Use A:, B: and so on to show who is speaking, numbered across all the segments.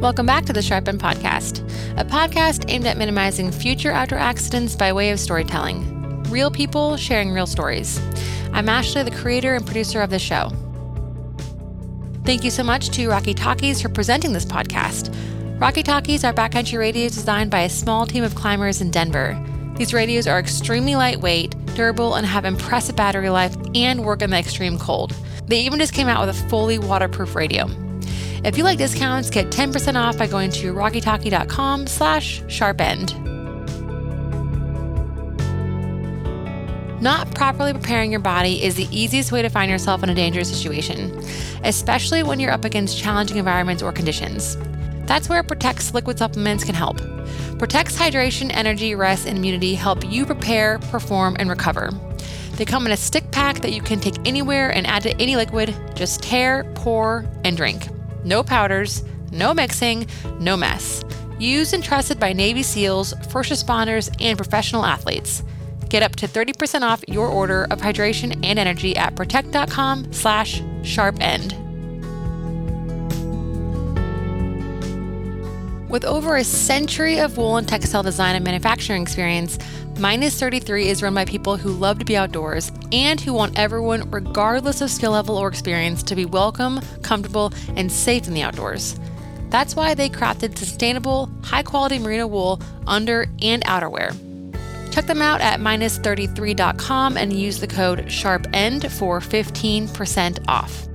A: Welcome back to the Sharp End Podcast, a podcast aimed at minimizing future outdoor accidents by way of storytelling. Real people sharing real stories. I'm Ashley, the creator and producer of the show. Thank you so much to Rocky Talkies for presenting this podcast. Rocky Talkies are backcountry radios designed by a small team of climbers in Denver. These radios are extremely lightweight, durable, and have impressive battery life and work in the extreme cold. They even just came out with a fully waterproof radio. If you like discounts, get 10% off by going to rockytalkie.com slash sharpend. Not properly preparing your body is the easiest way to find yourself in a dangerous situation, especially when you're up against challenging environments or conditions. That's where Protekt's liquid supplements can help. Protekt's hydration, energy, rest, and immunity help you prepare, perform, and recover. They come in a stick pack that you can take anywhere and add to any liquid. Just tear, pour, and drink. No powders, no mixing, no mess. Used and trusted by Navy SEALs, first responders, and professional athletes. Get up to 30% off your order of hydration and energy at protekt.com slash sharpend. With over a century of wool and textile design and manufacturing experience, Minus 33 is run by people who love to be outdoors and who want everyone, regardless of skill level or experience, to be welcome, comfortable, and safe in the outdoors. That's why they crafted sustainable, high quality merino wool under and outerwear. Check them out at minus33.com and use the code SHARPEND for 15% off.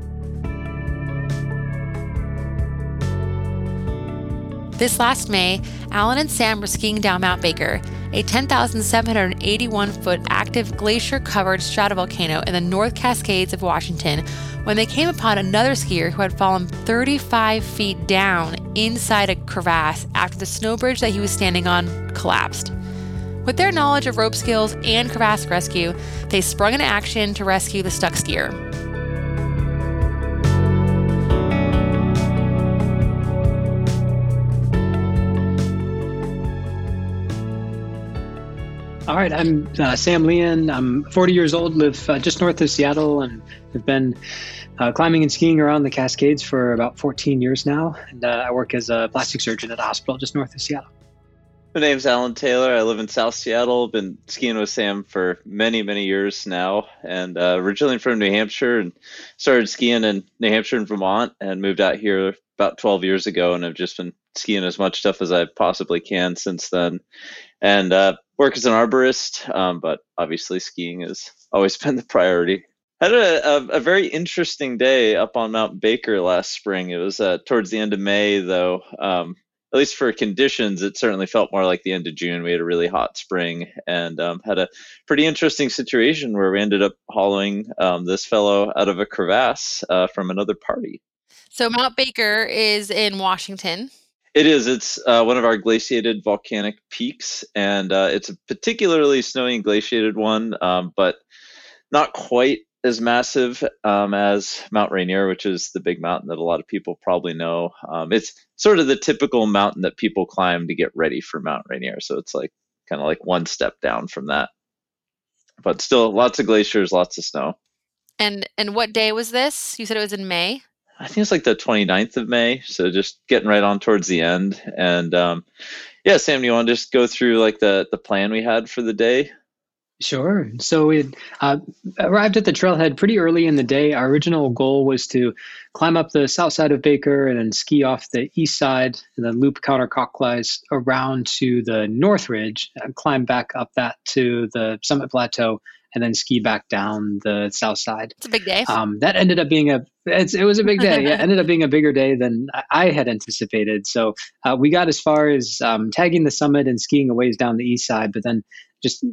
A: This last May, Allen and Sam were skiing down Mount Baker, a 10,781 foot active glacier covered stratovolcano in the North Cascades of Washington, when they came upon another skier who had fallen 35 feet down inside a crevasse after the snow bridge that he was standing on collapsed. With their knowledge of rope skills and crevasse rescue, they sprung into action to rescue the stuck skier.
B: All right, I'm uh, Sam Lien. I'm 40 years old, live uh, just north of Seattle, and have been uh, climbing and skiing around the Cascades for about 14 years now. And uh, I work as a plastic surgeon at a hospital just north of Seattle.
C: My name's Allen Taylor. I live in South Seattle. Been skiing with Sam for many, many years now, and uh, originally from New Hampshire, and started skiing in New Hampshire and Vermont, and moved out here about 12 years ago, and have just been skiing as much stuff as I possibly can since then. And uh, work as an arborist, um, but obviously skiing has always been the priority. I had a, a, a, very interesting day up on Mount Baker last spring. It was uh, towards the end of May, though. Um, at least for conditions, it certainly felt more like the end of June. We had a really hot spring and um, had a pretty interesting situation where we ended up hauling um, this fellow out of a crevasse uh, from another party.
A: So, Mount Baker is in Washington.
C: It is. It's uh, one of our glaciated volcanic peaks, and uh, it's a particularly snowy and glaciated one, um, but not quite as massive um, as Mount Rainier, which is the big mountain that a lot of people probably know. Um, it's sort of the typical mountain that people climb to get ready for Mount Rainier, so it's like kind of like one step down from that. But still, lots of glaciers, lots of snow.
A: And and what day was this? You said it was in May.
C: I think it's like the 29th of May. So just getting right on towards the end. And um, yeah, Sam, do you want to just go through like the, the plan we had for the day?
B: Sure. So we uh, arrived at the trailhead pretty early in the day. Our original goal was to climb up the south side of Baker and then ski off the east side and then loop counterclockwise around to the north ridge and climb back up that to the summit plateau and then ski back down the south side.
A: It's a big day.
B: Um, that ended up being a it was a big day. yeah, ended up being a bigger day than I had anticipated. So uh, we got as far as um, tagging the summit and skiing a ways down the east side, but then just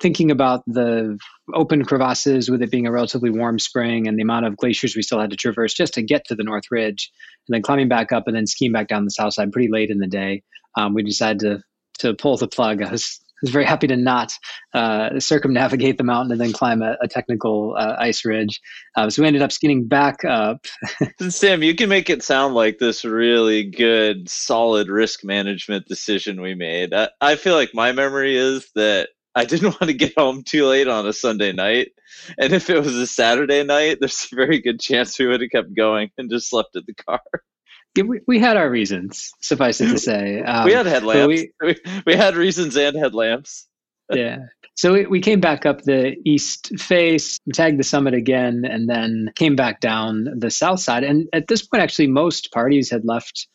B: thinking about the open crevasses with it being a relatively warm spring and the amount of glaciers we still had to traverse just to get to the north ridge and then climbing back up and then skiing back down the south side pretty late in the day um, we decided to to pull the plug i was was very happy to not uh, circumnavigate the mountain and then climb a, a technical uh, ice ridge. Uh, so we ended up skiing back up.
C: Sam, you can make it sound like this really good, solid risk management decision we made. I, I feel like my memory is that I didn't want to get home too late on a Sunday night. And if it was a Saturday night, there's a very good chance we would have kept going and just slept in the car.
B: we, we had our reasons, suffice it to say.
C: Um, we had headlamps. We, we, we had reasons and headlamps.
B: yeah. So we, we came back up the east face, tagged the summit again, and then came back down the south side. And at this point, actually, most parties had left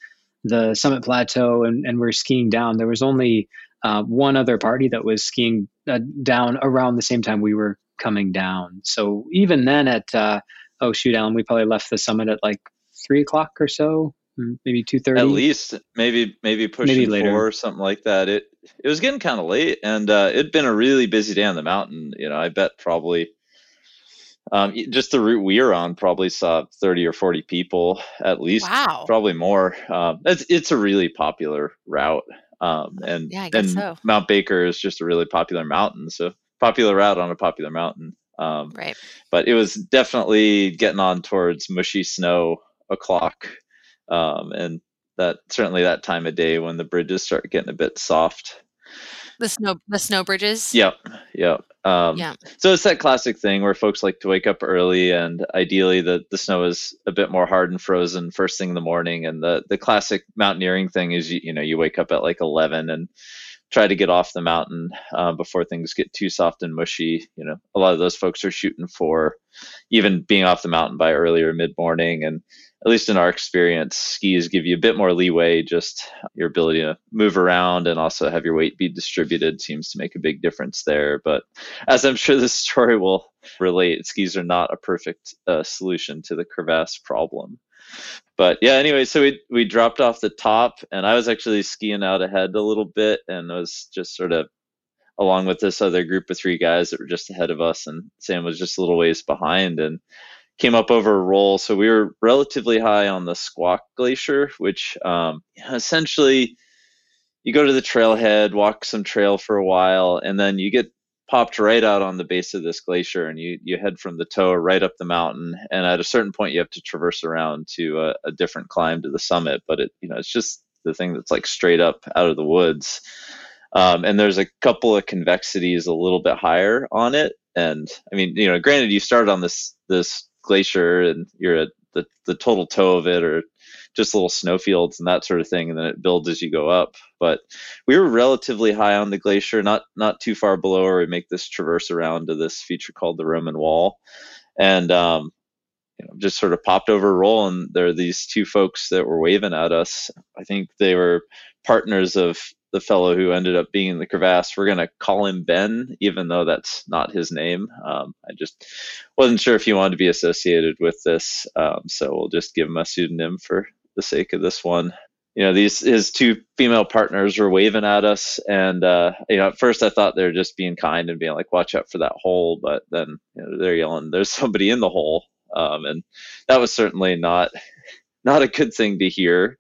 B: the summit plateau and, and were skiing down. There was only uh, one other party that was skiing uh, down around the same time we were coming down. So even then, at uh, oh shoot, Allen, we probably left the summit at like three o'clock or so maybe two thirty.
C: At least, maybe maybe pushing maybe later. four or something like that. It it was getting kind of late, and uh, it'd been a really busy day on the mountain. You know, I bet probably um, just the route we were on probably saw thirty or forty people at least.
A: Wow,
C: probably more. Um, it's it's a really popular route, um, and
A: yeah,
C: and
A: so.
C: Mount Baker is just a really popular mountain. So popular route on a popular mountain.
A: Um, right.
C: But it was definitely getting on towards mushy snow o'clock um, and that certainly that time of day when the bridges start getting a bit soft.
A: The snow, the snow bridges.
C: Yep, yep. Um, yeah. So it's that classic thing where folks like to wake up early, and ideally the the snow is a bit more hard and frozen first thing in the morning. And the the classic mountaineering thing is you you know you wake up at like eleven and try to get off the mountain uh, before things get too soft and mushy. You know, a lot of those folks are shooting for even being off the mountain by earlier mid morning, and at least in our experience, skis give you a bit more leeway. Just your ability to move around and also have your weight be distributed seems to make a big difference there. But as I'm sure this story will relate, skis are not a perfect uh, solution to the crevasse problem. But yeah, anyway, so we we dropped off the top, and I was actually skiing out ahead a little bit, and was just sort of along with this other group of three guys that were just ahead of us, and Sam was just a little ways behind, and came up over a roll. So we were relatively high on the Squak Glacier, which um, essentially you go to the trailhead, walk some trail for a while, and then you get popped right out on the base of this glacier and you, you head from the toe right up the mountain. And at a certain point, you have to traverse around to a, a different climb to the summit. But it, you know, it's just the thing that's like straight up out of the woods. Um, and there's a couple of convexities a little bit higher on it. And I mean, you know, granted, you started on this this glacier and you're at the, the total toe of it or just little snowfields and that sort of thing and then it builds as you go up. But we were relatively high on the glacier not not too far below where we make this traverse around to this feature called the roman wall. And um, you know, just sort of popped over a roll and there are these two folks that were waving at us. I think they were partners of the fellow who ended up being in the crevasse. We're going to call him Ben, even though that's not his name. Um, I just wasn't sure if he wanted to be associated with this, um, so we'll just give him a pseudonym for the sake of this one. You know, these his two female partners were waving at us, and uh, you know, at first I thought they were just being kind and being like, "Watch out for that hole," but then you know, they're yelling, "There's somebody in the hole," um, and that was certainly not not a good thing to hear.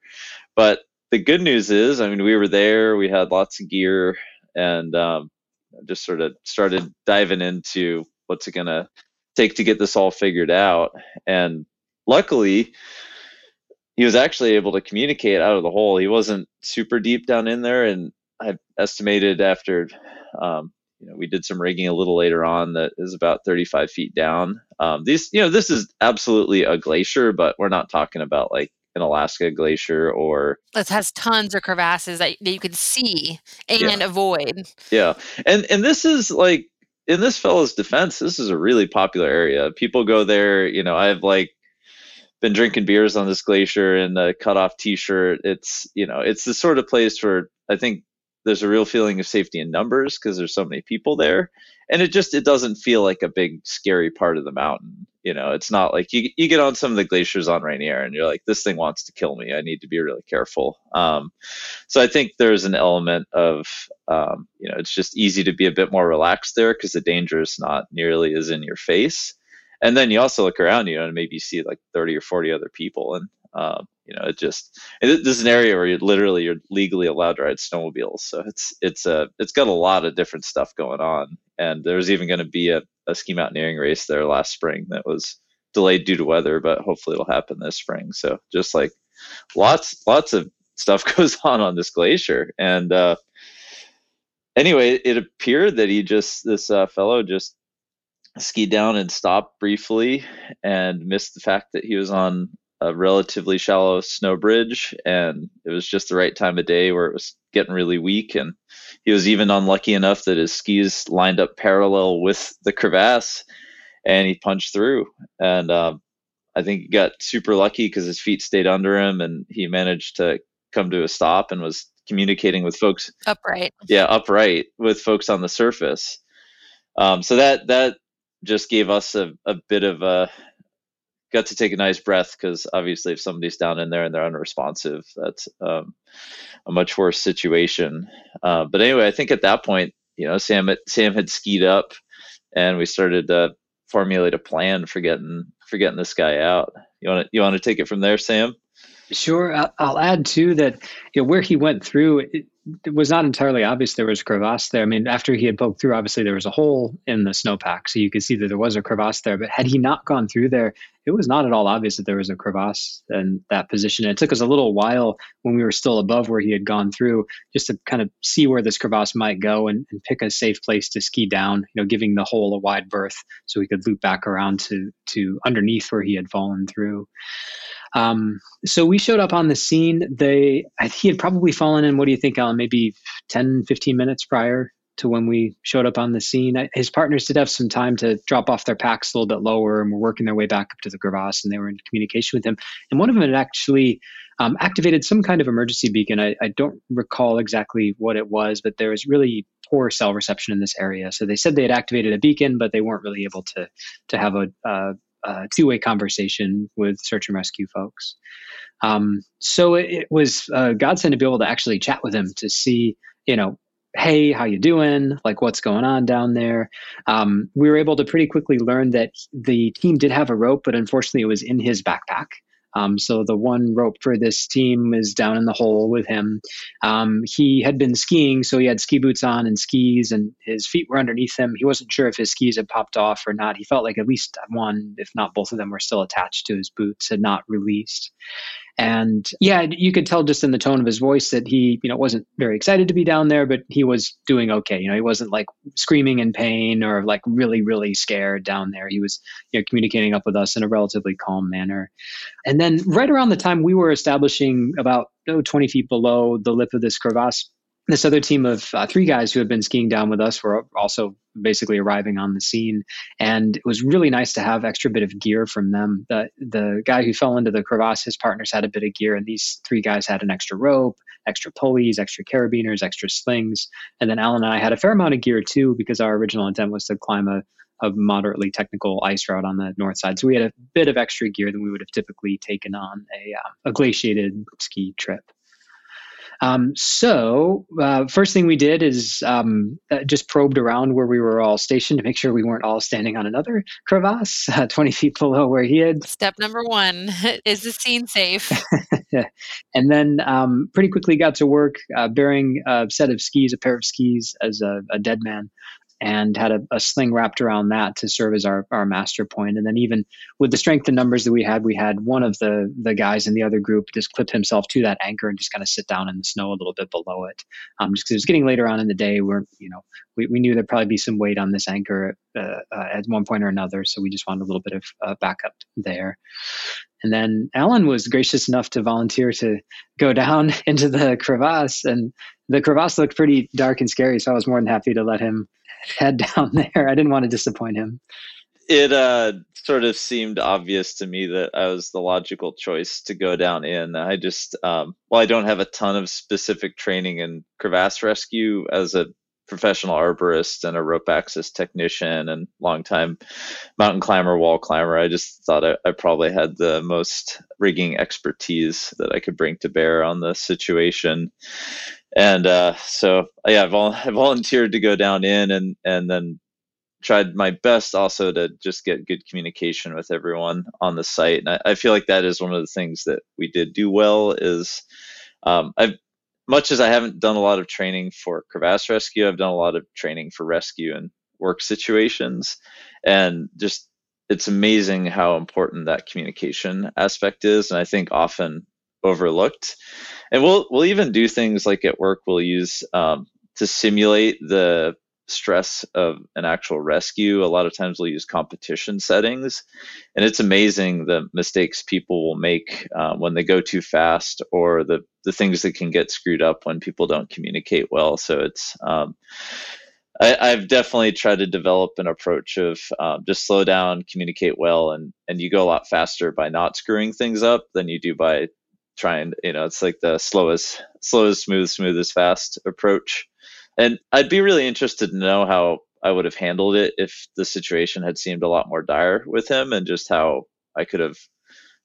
C: But the good news is, I mean, we were there, we had lots of gear, and um, just sort of started diving into what's it going to take to get this all figured out. And luckily, he was actually able to communicate out of the hole. He wasn't super deep down in there, and I estimated after um, you know we did some rigging a little later on that is about 35 feet down. Um, these you know this is absolutely a glacier, but we're not talking about like an Alaska glacier or
A: it has tons of crevasses that, that you can see and yeah. avoid.
C: Yeah. And and this is like in this fellow's defense, this is a really popular area. People go there, you know, I've like been drinking beers on this glacier in a cut off t-shirt. It's, you know, it's the sort of place where I think there's a real feeling of safety in numbers because there's so many people there and it just it doesn't feel like a big scary part of the mountain you know it's not like you, you get on some of the glaciers on rainier and you're like this thing wants to kill me i need to be really careful um, so i think there's an element of um, you know it's just easy to be a bit more relaxed there because the danger is not nearly as in your face and then you also look around you know, and maybe you see like 30 or 40 other people and um, you know, it just this is an area where you're literally you're legally allowed to ride snowmobiles. So it's it's a it's got a lot of different stuff going on. And there was even going to be a, a ski mountaineering race there last spring that was delayed due to weather, but hopefully it'll happen this spring. So just like lots lots of stuff goes on on this glacier. And uh, anyway, it appeared that he just this uh, fellow just skied down and stopped briefly and missed the fact that he was on a relatively shallow snow bridge, and it was just the right time of day where it was getting really weak. And he was even unlucky enough that his skis lined up parallel with the crevasse, and he punched through. And um, I think he got super lucky because his feet stayed under him, and he managed to come to a stop and was communicating with folks
A: upright.
C: Yeah, upright with folks on the surface. Um, so that that just gave us a, a bit of a got to take a nice breath because obviously if somebody's down in there and they're unresponsive, that's um, a much worse situation. Uh, but anyway, I think at that point, you know, Sam Sam had skied up, and we started to formulate a plan for getting for getting this guy out. You want to you want to take it from there, Sam?
B: Sure. I'll add too that you know, where he went through, it, it, was not entirely obvious there was a crevasse there. I mean, after he had poked through, obviously there was a hole in the snowpack, so you could see that there was a crevasse there. But had he not gone through there, it was not at all obvious that there was a crevasse in that position. And it took us a little while when we were still above where he had gone through, just to kind of see where this crevasse might go and, and pick a safe place to ski down. You know, giving the hole a wide berth so we could loop back around to to underneath where he had fallen through. Um, so we showed up on the scene. They, he had probably fallen in, what do you think, Allen, maybe 10, 15 minutes prior to when we showed up on the scene. His partners did have some time to drop off their packs a little bit lower and were working their way back up to the crevasse and they were in communication with him. And one of them had actually um, activated some kind of emergency beacon. I, I, don't recall exactly what it was, but there was really poor cell reception in this area. So they said they had activated a beacon, but they weren't really able to to have a, uh, uh, two-way conversation with search and rescue folks. Um, so it, it was uh, godsend to be able to actually chat with him to see, you know, hey, how you doing? Like, what's going on down there? Um, we were able to pretty quickly learn that the team did have a rope, but unfortunately, it was in his backpack. Um, so the one rope for this team is down in the hole with him. Um, he had been skiing, so he had ski boots on and skis, and his feet were underneath him. He wasn't sure if his skis had popped off or not. He felt like at least one, if not both of them, were still attached to his boots, had not released. And yeah, you could tell just in the tone of his voice that he, you know, wasn't very excited to be down there, but he was doing okay. You know, he wasn't like screaming in pain or like really, really scared down there. He was, you know, communicating up with us in a relatively calm manner. And then right around the time we were establishing about oh, 20 feet below the lip of this crevasse, this other team of uh, three guys who had been skiing down with us were also basically arriving on the scene and it was really nice to have extra bit of gear from them the the guy who fell into the crevasse his partners had a bit of gear and these three guys had an extra rope extra pulleys extra carabiners extra slings and then allen and i had a fair amount of gear too because our original intent was to climb a a moderately technical ice route on the north side. So we had a bit of extra gear than we would have typically taken on a, um, a glaciated ski trip. Um, so uh, first thing we did is um, uh, just probed around where we were all stationed to make sure we weren't all standing on another crevasse uh, 20 feet below where he had.
A: Step number one is the scene safe?
B: and then um, pretty quickly got to work uh, bearing a set of skis, a pair of skis as a, a dead man and had a, a, sling wrapped around that to serve as our, our master point. And then even with the strength and numbers that we had, we had one of the the guys in the other group just clip himself to that anchor and just kind of sit down in the snow a little bit below it. Um, just because it was getting later on in the day where, you know, we, we knew there'd probably be some weight on this anchor uh, uh, at one point or another. So we just wanted a little bit of uh, backup there. And then Alan was gracious enough to volunteer to go down into the crevasse and the crevasse looked pretty dark and scary. So I was more than happy to let him head down there. I didn't want to disappoint him.
C: It uh, sort of seemed obvious to me that I was the logical choice to go down in. I just, um, well, I don't have a ton of specific training in crevasse rescue as a professional arborist and a rope access technician and longtime mountain climber, wall climber. I just thought I, I, probably had the most rigging expertise that I could bring to bear on the situation and uh, so yeah, I, vol- I volunteered to go down in and and then tried my best also to just get good communication with everyone on the site. And I, I feel like that is one of the things that we did do well. Is um, I've much as I haven't done a lot of training for crevasse rescue, I've done a lot of training for rescue and work situations, and just it's amazing how important that communication aspect is. And I think often overlooked. And we'll we'll even do things like at work we'll use um, to simulate the stress of an actual rescue. A lot of times we'll use competition settings, and it's amazing the mistakes people will make uh, when they go too fast or the the things that can get screwed up when people don't communicate well. So it's um, I, have definitely tried to develop an approach of um, just slow down, communicate well, and and you go a lot faster by not screwing things up than you do by trying. You know, it's like the slowest, slowest, smooth, smoothest, fast approach. And I'd be really interested to know how I would have handled it if the situation had seemed a lot more dire with him, and just how I could have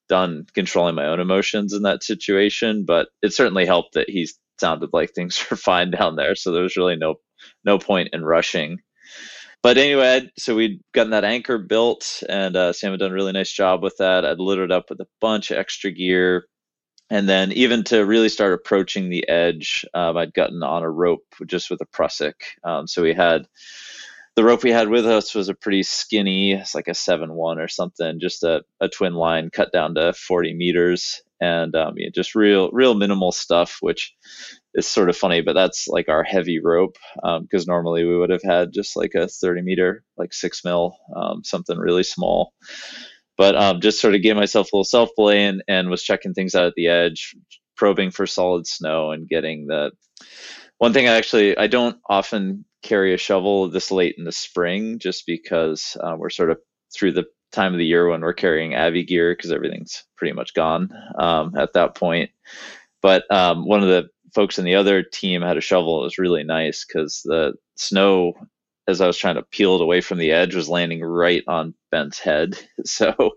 C: done controlling my own emotions in that situation. But it certainly helped that he sounded like things were fine down there, so there was really no no point in rushing. But anyway, so we'd gotten that anchor built, and uh, Sam had done a really nice job with that. I'd littered up with a bunch of extra gear. And then, even to really start approaching the edge, um, I'd gotten on a rope just with a prusik. Um, so we had the rope we had with us was a pretty skinny, it's like a 7 1 or something, just a, a twin line cut down to 40 meters. And um, yeah, just real, real minimal stuff, which is sort of funny, but that's like our heavy rope because um, normally we would have had just like a 30 meter, like six mil, um, something really small. But um, just sort of gave myself a little self belay and, and was checking things out at the edge, probing for solid snow and getting the. One thing I actually I don't often carry a shovel this late in the spring just because uh, we're sort of through the time of the year when we're carrying Avi gear because everything's pretty much gone um, at that point. But um, one of the folks in the other team had a shovel. It was really nice because the snow, as I was trying to peel it away from the edge, was landing right on Ben's head. So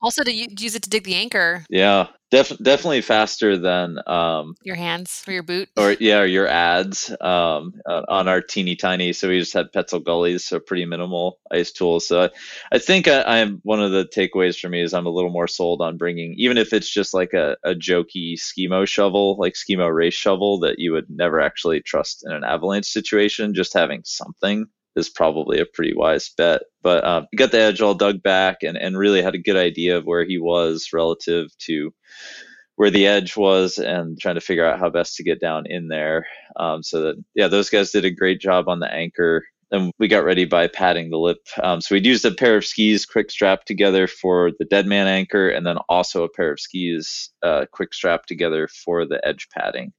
A: also to use it to dig the anchor.
C: Yeah, def- definitely faster than um,
A: your hands or your boot.
C: Or yeah, or your ads um, uh, on our teeny tiny. So we just had Petzl Gullys, so pretty minimal ice tools. So I, I think I, am one of the takeaways for me is I'm a little more sold on bringing, even if it's just like a, a jokey skimo shovel, like skimo race shovel that you would never actually trust in an avalanche situation. Just having something is probably a pretty wise bet. But um, got the edge all dug back and, and really had a good idea of where he was relative to where the edge was and trying to figure out how best to get down in there. Um, so that, yeah, those guys did a great job on the anchor. And we got ready by padding the lip. Um, so we'd used a pair of skis quick strap together for the dead man anchor, and then also a pair of skis uh, quick strap together for the edge padding,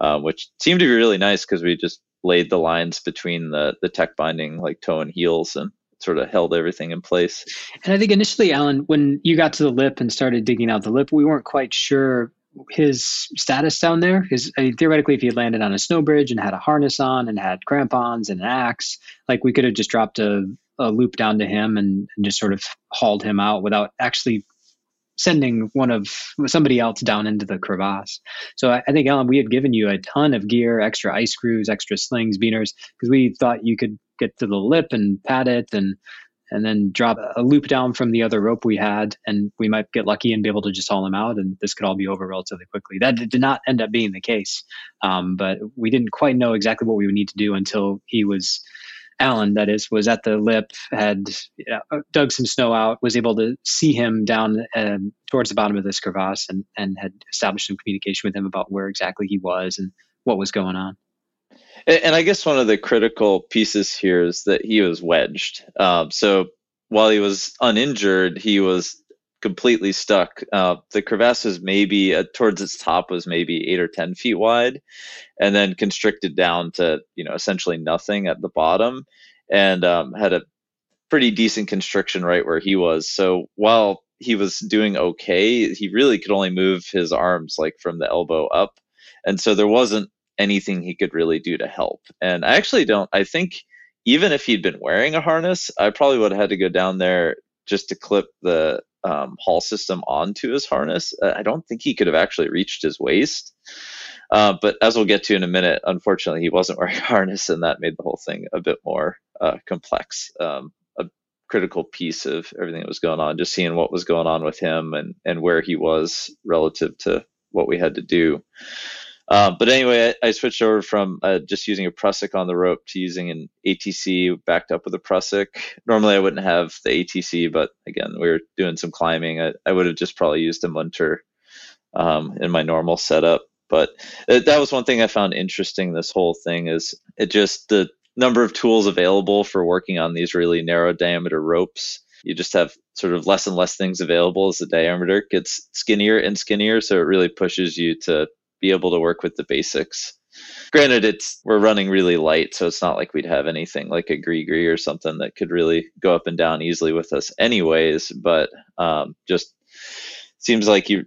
C: uh, which seemed to be really nice because we just laid the lines between the the tech binding like toe and heels and sort of held everything in place.
B: And I think initially, Allen, when you got to the lip and started digging out the lip, we weren't quite sure his status down there. His I mean, theoretically, if he had landed on a snow bridge and had a harness on and had crampons and an axe, like we could have just dropped a, a loop down to him and, and just sort of hauled him out without actually sending one of somebody else down into the crevasse. So I, I, think Allen, we had given you a ton of gear, extra ice screws, extra slings, beaners, because we thought you could get to the lip and pat it and and then drop a loop down from the other rope we had, and we might get lucky and be able to just haul him out, and this could all be over relatively quickly. That did not end up being the case, um, but we didn't quite know exactly what we would need to do until he was Allen, that is, was at the lip, had you know, dug some snow out, was able to see him down um, towards the bottom of this crevasse, and, and had established some communication with him about where exactly he was and what was going on.
C: And I guess one of the critical pieces here is that he was wedged. Um, so while he was uninjured, he was completely stuck. Uh, the crevasse was maybe uh, towards its top was maybe eight or ten feet wide, and then constricted down to you know essentially nothing at the bottom, and um, had a pretty decent constriction right where he was. So while he was doing okay, he really could only move his arms like from the elbow up, and so there wasn't anything he could really do to help. And I actually don't. I think even if he'd been wearing a harness, I probably would have had to go down there just to clip the um, haul system onto his harness. Uh, I don't think he could have actually reached his waist. Uh, but as we'll get to in a minute, unfortunately, he wasn't wearing a harness, and that made the whole thing a bit more uh, complex. Um, a critical piece of everything that was going on, just seeing what was going on with him and and where he was relative to what we had to do. Uh, but anyway, I, I, switched over from uh, just using a prusik on the rope to using an ATC backed up with a prusik. Normally, I wouldn't have the ATC, but again, we were doing some climbing. I, I would have just probably used a munter um, in my normal setup. But that was one thing I found interesting. This whole thing is it just the number of tools available for working on these really narrow diameter ropes. You just have sort of less and less things available as the diameter gets skinnier and skinnier. So it really pushes you to be able to work with the basics. Granted, it's we're running really light, so it's not like we'd have anything like a GriGri or something that could really go up and down easily with us, anyways. But um, just seems like you.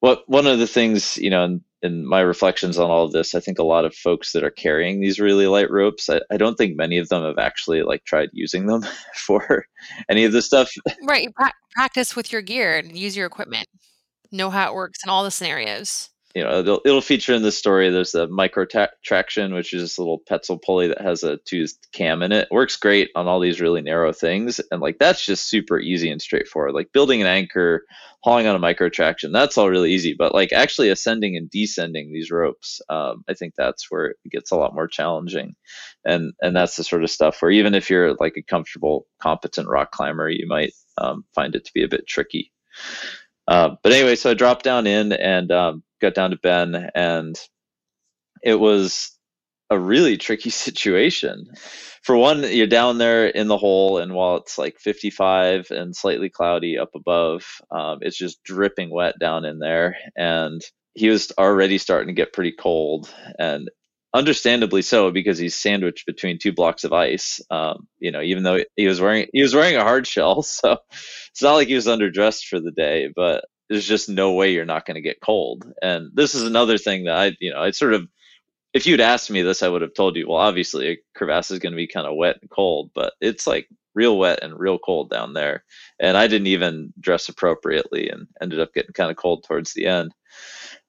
C: What one of the things you know, in, in, my reflections on all of this, I think a lot of folks that are carrying these really light ropes, I, I don't think many of them have actually like tried using them for any of this stuff.
A: Right, pra- practice with your gear and use your equipment, know how it works in all the scenarios
C: you know it'll, it'll feature in the story. There's the Micro Traxion which is this little petzl pulley that has a toothed cam in it. Works great on all these really narrow things and like that's just super easy and straightforward. Like building an anchor hauling on a Micro Traxion that's all really easy. But like actually ascending and descending these ropes um, i think that's where it gets a lot more challenging. And and that's the sort of stuff where even if you're like a comfortable competent rock climber you might um, find it to be a bit tricky uh, but anyway, so I dropped down in and um, got down to Ben, and it was a really tricky situation. For one, you're down there in the hole, and while it's like 55 and slightly cloudy up above, um, it's just dripping wet down in there. And he was already starting to get pretty cold, and understandably so because he's sandwiched between two blocks of ice. Um, you know, even though he was wearing he was wearing a hard shell, so it's not like he was underdressed for the day, but there's just no way you're not going to get cold. And this is another thing that I, you know, I sort of, if you'd asked me this, I would have told you, well, obviously a crevasse is going to be kind of wet and cold, but it's like real wet and real cold down there. And I didn't even dress appropriately and ended up getting kind of cold towards the end.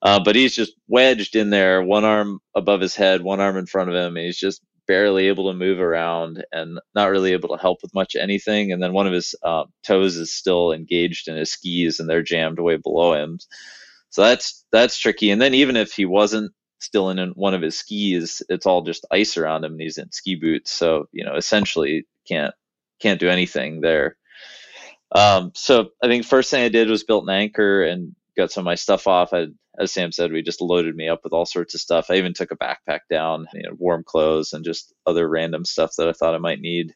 C: Uh, but he's just wedged in there, one arm above his head, one arm in front of him. And he's just barely able to move around and not really able to help with much anything. And then one of his uh, toes is still engaged in his skis and they're jammed way below him. So that's that's tricky. And then even if he wasn't still in one of his skis, it's all just ice around him and he's in ski boots. So you know, essentially can't can't do anything there. Um, so I think first thing I did was built an anchor and got some of my stuff off. I, as Sam said, we just loaded me up with all sorts of stuff. I even took a backpack down, you know, warm clothes and just other random stuff that I thought I might need.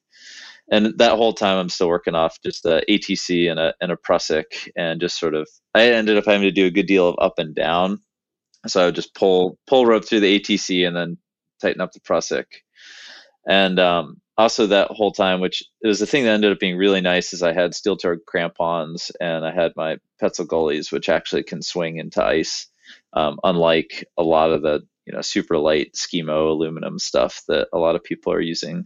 C: And that whole time, I'm still working off just a ATC and a and a Prusik, and just sort of. I ended up having to do a good deal of up and down, so I would just pull pull rope through the ATC and then tighten up the Prusik. And um, also that whole time, which was the thing that ended up being really nice, is I had steel toe crampons and I had my Petzl Gullys, which actually can swing into ice, um, unlike a lot of the you know super light Skimo aluminum stuff that a lot of people are using.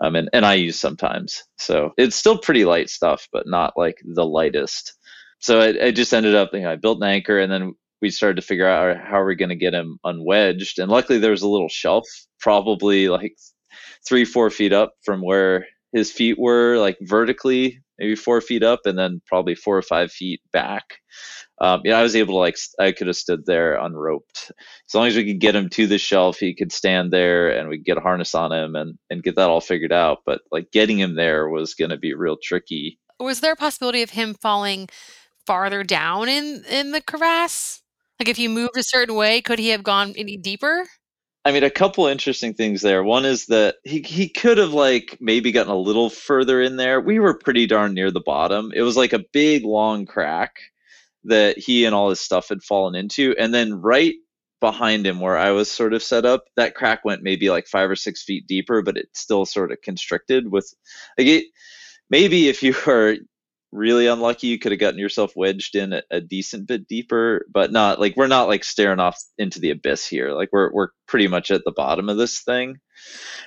C: Um, and, and I use sometimes. So it's still pretty light stuff, but not like the lightest. So I, I just ended up, you know, I built an anchor and then we started to figure out how are we going to get him unwedged. And luckily there was a little shelf, probably like three, four feet up from where his feet were, like vertically, maybe four feet up, and then probably four or five feet back. Um, yeah, I was able to like I could have stood there unroped. As long as we could get him to the shelf, he could stand there, and we could get a harness on him and and get that all figured out. But like getting him there was going to be real tricky.
A: Was there a possibility of him falling farther down in in the crevasse? Like if you moved a certain way, could he have gone any deeper?
C: I mean, a couple interesting things there. One is that he he could have like maybe gotten a little further in there. We were pretty darn near the bottom. It was like a big long crack that he and all his stuff had fallen into, and then right behind him where I was sort of set up, that crack went maybe like five or six feet deeper, but it still sort of constricted with like it, maybe if you were really unlucky. You could have gotten yourself wedged in a, a, decent bit deeper but not like we're not like staring off into the abyss here. Like we're we're pretty much at the bottom of this thing.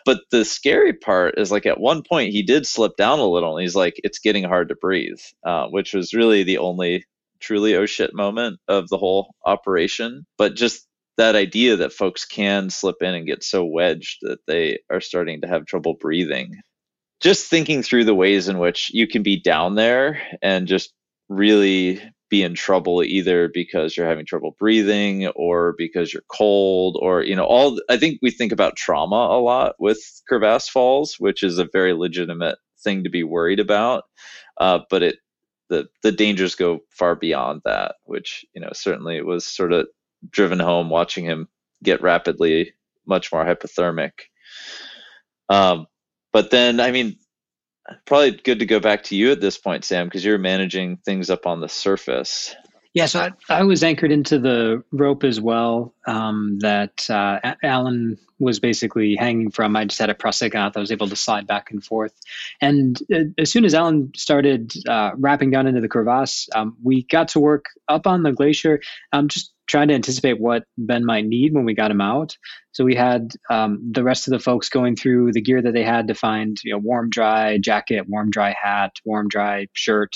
C: But the scary part is like at one point he did slip down a little and he's like it's getting hard to breathe uh, which was really the only truly oh shit moment of the whole operation. But just that idea that folks can slip in and get so wedged that they are starting to have trouble breathing just thinking through the ways in which you can be down there and just really be in trouble either because you're having trouble breathing or because you're cold or you know all i think we think about trauma a lot with crevasse falls which is a very legitimate thing to be worried about. Uh, but it the the dangers go far beyond that which you know certainly it was sort of driven home watching him get rapidly much more hypothermic. Um, but then, I mean, probably good to go back to you at this point, Sam, because you're managing things up on the surface.
B: Yeah, so I, I was anchored into the rope as well. Um, that uh, Allen was basically hanging from. I just had a prusik out that I was able to slide back and forth. And uh, as soon as Allen started uh, rapping down into the crevasse, um, we got to work up on the glacier, um, just trying to anticipate what Ben might need when we got him out. So we had um, the rest of the folks going through the gear that they had to find, you know, warm, dry jacket, warm, dry hat, warm, dry shirt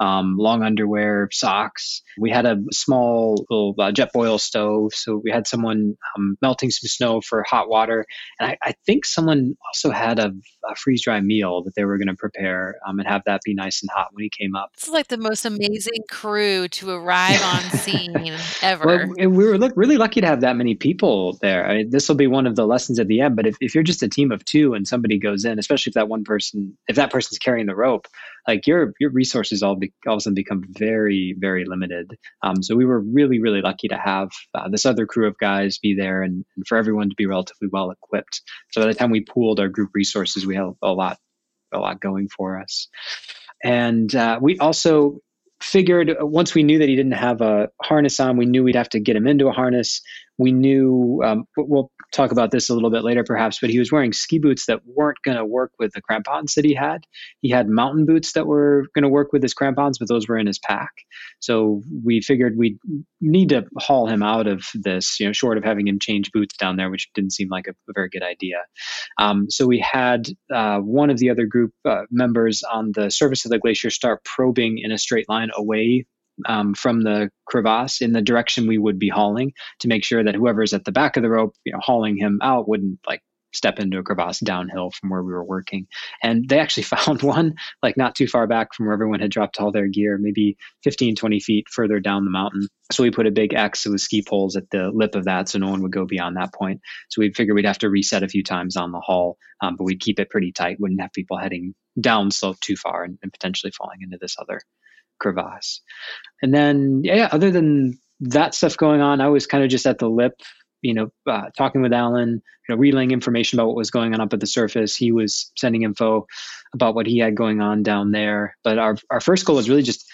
B: um, long underwear, socks. We had a small little uh, Jetboil stove, so we had someone um, melting some snow for hot water, and I, I think someone also had a, a freeze dry meal that they were going to prepare um, and have that be nice and hot when he came up.
A: It's like the most amazing crew to arrive on scene ever.
B: Well, we were look, really lucky to have that many people there. I mean, this will be one of the lessons at the end. But if, if you're just a team of two and somebody goes in, especially if that one person, if that person's carrying the rope, like your your resources all be, all of a sudden become very very limited. Um, so we were really really lucky to have uh, this other crew of guys be there and, and for everyone to be relatively well equipped. So by the time we pooled our group resources, we had a lot a lot going for us. And uh, we also figured once we knew that he didn't have a harness on, we knew we'd have to get him into a harness. We knew um, we'll talk about this a little bit later, perhaps, but he was wearing ski boots that weren't going to work with the crampons that he had. He had mountain boots that were going to work with his crampons, but those were in his pack. So we figured we'd need to haul him out of this, you know, short of having him change boots down there, which didn't seem like a, a very good idea. Um, so we had uh, one of the other group uh, members on the surface of the glacier start probing in a straight line away um, from the crevasse in the direction we would be hauling to make sure that whoever's at the back of the rope, you know, hauling him out wouldn't like step into a crevasse downhill from where we were working. And they actually found one like not too far back from where everyone had dropped all their gear, maybe 15, 20 feet further down the mountain. So we put a big X with ski poles at the lip of that so no one would go beyond that point. So we figured we'd have to reset a few times on the haul, um, but we'd keep it pretty tight, wouldn't have people heading down slope too far and, and potentially falling into this other crevasse. And then, yeah, other than that stuff going on, I was kind of just at the lip, you know, uh, talking with Allen, you know, relaying information about what was going on up at the surface. He was sending info about what he had going on down there. But our our first goal was really just,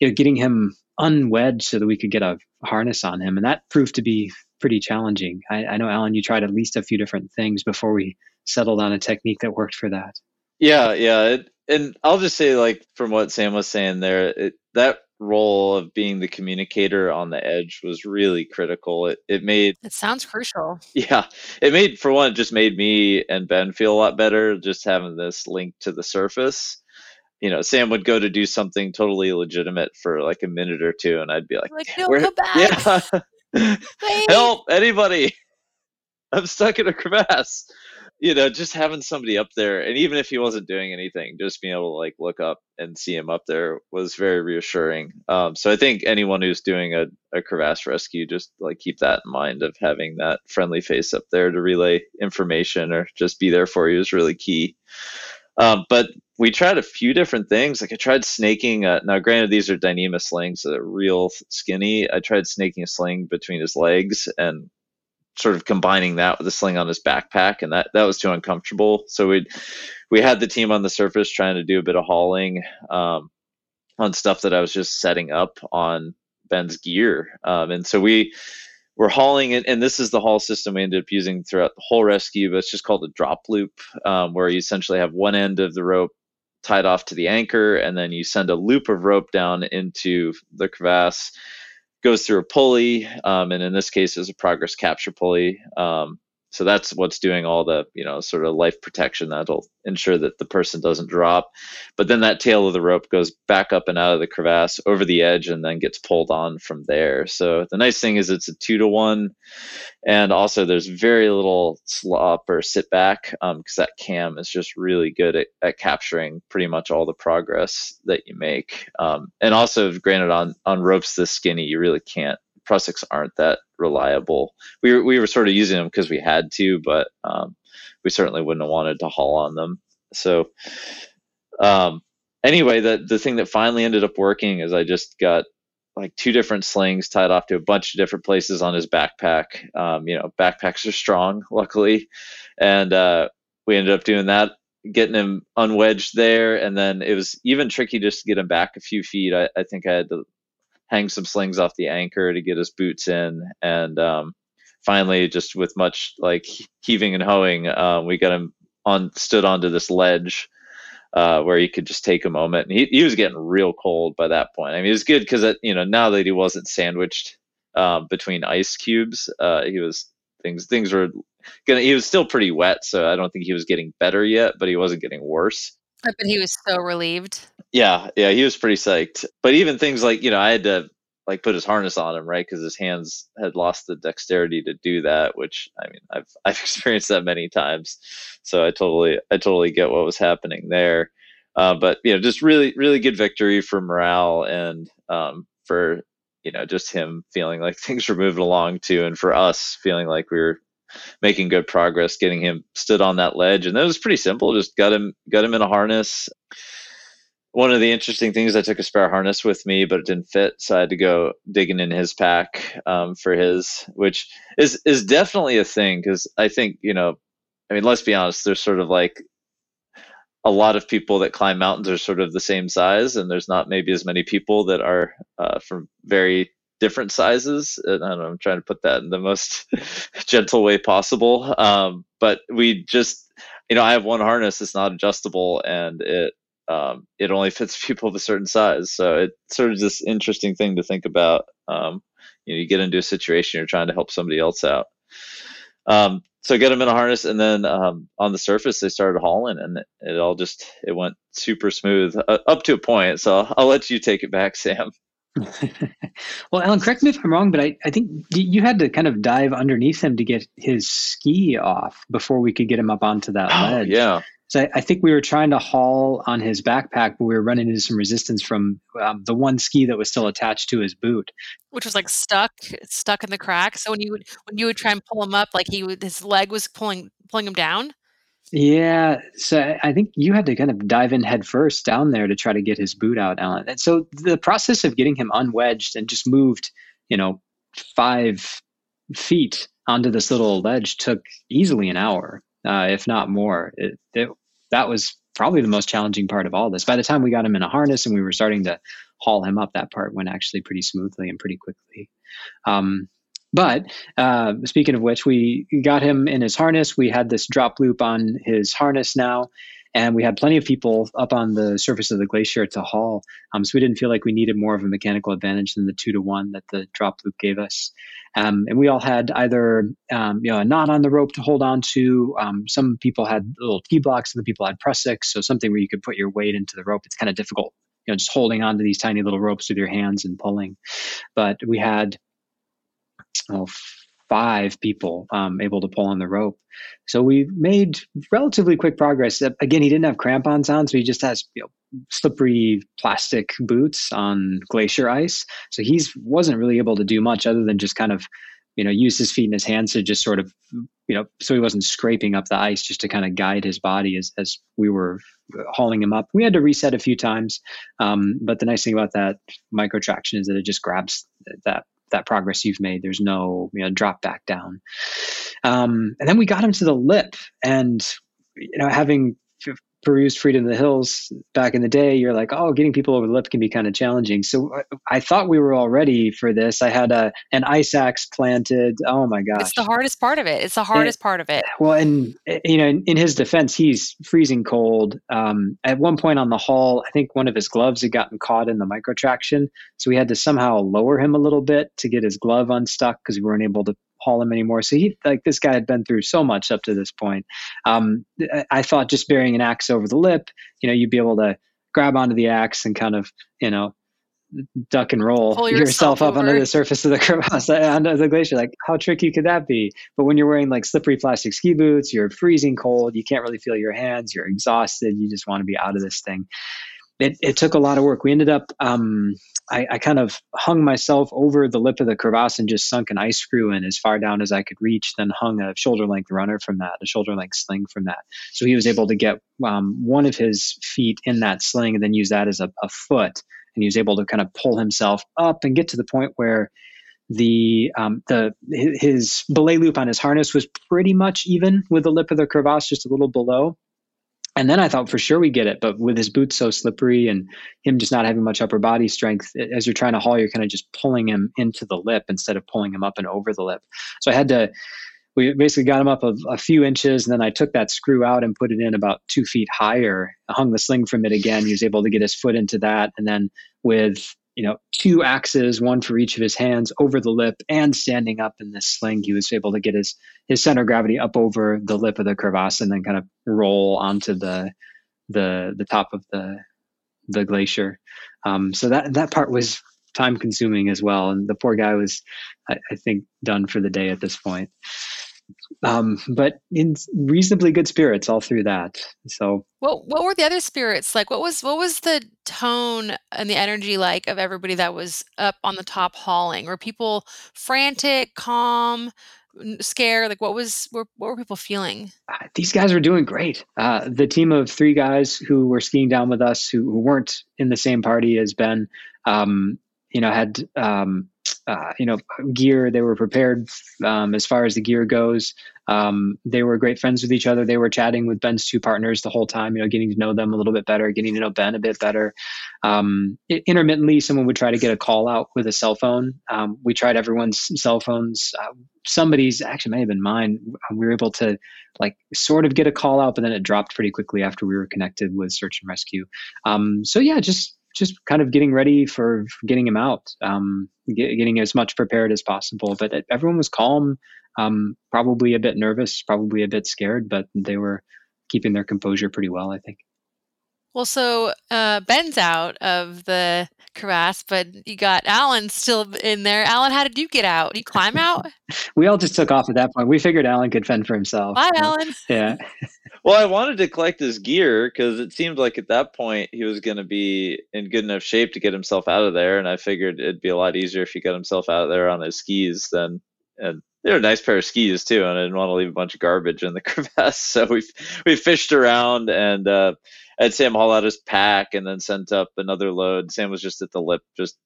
B: you know, getting him unwed so that we could get a harness on him, and that proved to be pretty challenging. I, I know, Allen, you tried at least a few different things before we settled on a technique that worked for that.
C: Yeah, yeah. It, and I'll just say, like from what Sam was saying there, it, that role of being the communicator on the edge was really critical. It it made
A: it sounds crucial.
C: Yeah, it made for one, it just made me and Ben feel a lot better just having this link to the surface. You know, Sam would go to do something totally legitimate for like a minute or two, and I'd be like,
A: like "Where? Yeah,
C: help anybody! I'm stuck in a crevasse." You know, just having somebody up there, and even if he wasn't doing anything, just being able to like look up and see him up there was very reassuring. Um, so I think anyone who's doing a, a crevasse rescue, just like keep that in mind of having that friendly face up there to relay information or just be there for you is really key. Um, but we tried a few different things. Like I tried snaking. Uh, now, granted, these are Dyneema slings, so they're real skinny. I tried snaking a sling between his legs and sort of combining that with a sling on his backpack, and that that was too uncomfortable. So we we had the team on the surface trying to do a bit of hauling um, on stuff that I was just setting up on Ben's gear, um, and so we were hauling it. And this is the haul system we ended up using throughout the whole rescue. But it's just called a drop loop, um, where you essentially have one end of the rope tied off to the anchor, and then you send a loop of rope down into the crevasse goes through a pulley, um, and in this case, is a progress capture pulley. Um, so that's what's doing all the you know sort of life protection that'll ensure that the person doesn't drop. But then that tail of the rope goes back up and out of the crevasse over the edge and then gets pulled on from there. So the nice thing is it's a two to one and also there's very little slop or sit back because um, that cam is just really good at, at capturing pretty much all the progress that you make. Um, and also granted on on ropes this skinny you really can't prusiks aren't that reliable. We were, we were sort of using them because we had to, but um, we certainly wouldn't have wanted to haul on them. So um, anyway, the the thing that finally ended up working is I just got like two different slings tied off to a bunch of different places on his backpack. Um, you know, backpacks are strong, luckily, and uh, we ended up doing that, getting him unwedged there, and then it was even tricky just to get him back a few feet. I, I think I had to hang some slings off the anchor to get his boots in, and um, finally, just with much like heaving and hoeing, um, we got him on stood onto this ledge uh, where he could just take a moment. And he, he was getting real cold by that point. I mean, it was good because you know now that he wasn't sandwiched um, between ice cubes, uh, he was things things were gonna. He was still pretty wet, so I don't think he was getting better yet, but he wasn't getting worse.
A: But he was so relieved.
C: Yeah, yeah, he was pretty psyched. But even things like you know, I had to like put his harness on him, right? Because his hands had lost the dexterity to do that. Which I mean, I've I've experienced that many times, so I totally I totally get what was happening there. Uh, but you know, just really really good victory for morale and um, for you know just him feeling like things were moving along too, and for us feeling like we were making good progress, getting him stood on that ledge, and that was pretty simple. Just got him got him in a harness one of the interesting things I took a spare harness with me, but it didn't fit, so I had to go digging in his pack um, for his, which is is definitely a thing because I think you know, I mean, let's be honest, there's sort of like a lot of people that climb mountains are sort of the same size, and there's not maybe as many people that are uh, from very different sizes. And I I'm trying to put that in the most gentle way possible. Um, but we just, you know, I have one harness that's not adjustable, and it um, it only fits people of a certain size. So it's sort of this interesting thing to think about. Um, you know, you get into a situation, you're trying to help somebody else out. Um, so get them in a harness, and then um, on the surface they started hauling, and it, it all just it went super smooth uh, up to a point. So I'll, I'll let you take it back, Sam.
B: well, Allen, correct me if I'm wrong, but I, I think you had to kind of dive underneath him to get his ski off before we could get him up onto that
C: oh,
B: ledge.
C: Yeah.
B: So I, I, think we were trying to haul on his backpack, but we were running into some resistance from um, the one ski that was still attached to his boot,
A: which was like stuck, stuck in the crack. So when you would when you would try and pull him up, like he would, his leg was pulling pulling him down.
B: Yeah, so I think you had to kind of dive in headfirst down there to try to get his boot out, Allen. And so the process of getting him unwedged and just moved, you know, five feet onto this little ledge took easily an hour uh, if not more. It, it, that was probably the most challenging part of all this. By the time we got him in a harness and we were starting to haul him up, that part went actually pretty smoothly and pretty quickly. Um, but uh, speaking of which, we got him in his harness. We had this drop loop on his harness now, and we had plenty of people up on the surface of the glacier to haul. Um, so we didn't feel like we needed more of a mechanical advantage than the two to one that the drop loop gave us. Um, and we all had either um, you know a knot on the rope to hold on to. Um, some people had little Tiblocs, other people had prusiks, so something where you could put your weight into the rope. It's kind of difficult, you know, just holding onto these tiny little ropes with your hands and pulling. But we had oh, five people um, able to pull on the rope. So we made relatively quick progress. Again, he didn't have crampons on, so he just has you know, slippery plastic boots on glacier ice. So he wasn't really able to do much other than just kind of, you know, use his feet and his hands to just sort of, you know, so he wasn't scraping up the ice just to kind of guide his body as, as we were hauling him up. We had to reset a few times, um, but the nice thing about that Micro Traxion is that it just grabs that that progress you've made. There's no you know drop back down. Um, and then we got him to the lip, and you know having perused Freedom of the Hills back in the day, you're like, oh, getting people over the lip can be kind of challenging. So uh, I thought we were all ready for this. I had a an ice axe planted. Oh my gosh,
A: it's the hardest part of it. It's the hardest part of it.
B: Well, and eh, you know, in, in his defense, he's freezing cold. Um, at one point on the haul, I think one of his gloves had gotten caught in the Micro Traxion, so we had to somehow lower him a little bit to get his glove unstuck because we weren't able to haul him anymore. So he like this guy had been through so much up to this point. Um, I thought just burying an axe over the lip, you know, you'd be able to grab onto the axe and kind of, you know, duck and roll
A: Pull
B: yourself,
A: yourself
B: up under the surface of the crevasse under the glacier. Like, how tricky could that be? But when you're wearing like slippery plastic ski boots, you're freezing cold, you can't really feel your hands, you're exhausted, you just want to be out of this thing it, it took a lot of work. We ended up, um, I, I, kind of hung myself over the lip of the crevasse and just sunk an ice screw in as far down as I could reach, then hung a shoulder length runner from that, a shoulder length sling from that. So he was able to get um, one of his feet in that sling and then use that as a, a foot. And he was able to kind of pull himself up and get to the point where the um, the his belay loop on his harness was pretty much even with the lip of the crevasse, just a little below. And then I thought for sure we get it, but with his boots so slippery and him just not having much upper body strength, as you're trying to haul, you're kind of just pulling him into the lip instead of pulling him up and over the lip. So I had to we basically got him up a, a, few inches and then i took that screw out and put it in about two feet higher I hung the sling from it again he was able to get his foot into that and then with you know two axes one for each of his hands over the lip and standing up in this sling he was able to get his his center of gravity up over the lip of the crevasse and then kind of roll onto the the the top of the the glacier. Um, so that that part was time consuming as well. And the poor guy was I, I think done for the day at this point um, but in reasonably good spirits all through that. So,
A: what what were the other spirits like? What was what was the tone and the energy like of everybody that was up on the top hauling? Were people frantic, calm, scared? Like, what was what, what were people feeling?
B: Uh, these guys were doing great. Uh, the team of three guys who were skiing down with us, who, who weren't in the same party as Ben, um, you know, had um, uh, you know, gear. They were prepared um, as far as the gear goes. Um, they were great friends with each other. They were chatting with Ben's two partners the whole time, you know, getting to know them a little bit better, getting to know Ben a bit better. Um, it, intermittently, someone would try to get a call out with a cell phone. Um, we tried everyone's cell phones. Uh, somebody's actually may have been mine. We were able to like sort of get a call out, but then it dropped pretty quickly after we were connected with search and rescue. Um, so yeah, just just kind of getting ready for, getting him out, um, get, getting as much prepared as possible. But everyone was calm, um, probably a bit nervous, probably a bit scared, but they were keeping their composure pretty well, I think.
A: Well, so uh, Ben's out of the crevasse, but you got Allen still in there. Allen, how did you get out? Did you climb out?
B: we all just took off at that point. We figured Allen could fend for himself.
A: Bye, so, Allen.
B: Yeah.
C: well, I wanted to collect his gear because it seemed like at that point he was going to be in good enough shape to get himself out of there, and I figured it'd be a lot easier if he got himself out of there on his skis than and they're a nice pair of skis too, and I didn't want to leave a bunch of garbage in the crevasse. So we we fished around and uh, Had Sam haul out his pack and then sent up another load. Sam was just at the lip, just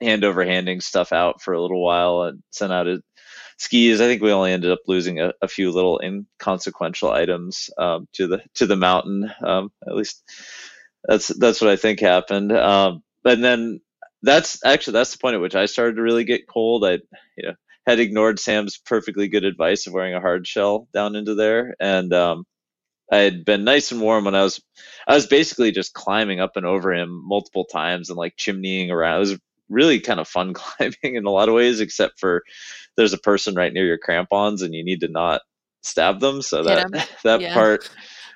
C: hand over handing stuff out for a little while and sent out his skis. I think we only ended up losing a, a few little inconsequential items um, to the to the mountain. Um, at least that's that's what I think happened. Um, and then that's actually that's the point at which I started to really get cold. I you know had ignored Sam's perfectly good advice of wearing a hard shell down into there, and um, I had been nice and warm when I was I was basically just climbing up and over him multiple times and like chimneying around. It was really kind of fun climbing in a lot of ways, except for there's a person right near your crampons and you need to not stab them. So that that yeah. part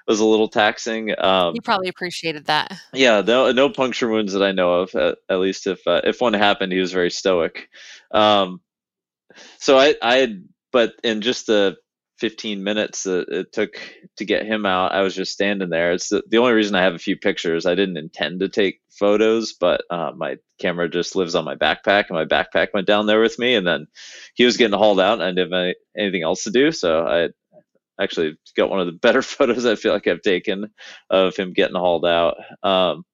C: was a little taxing. Um,
A: you probably appreciated that.
C: Yeah, no, no puncture wounds that I know of. At, at least if uh, if one happened, he was very stoic. Um, so I I had, but in just the 15 minutes that it took to get him out, I was just standing there. It's the, the only reason I have a few pictures. I didn't intend to take photos, but uh, my camera just lives on my backpack, and my backpack went down there with me. And then he was getting hauled out, and I didn't have anything else to do, so I actually got one of the better photos I feel like I've taken of him getting hauled out. Um,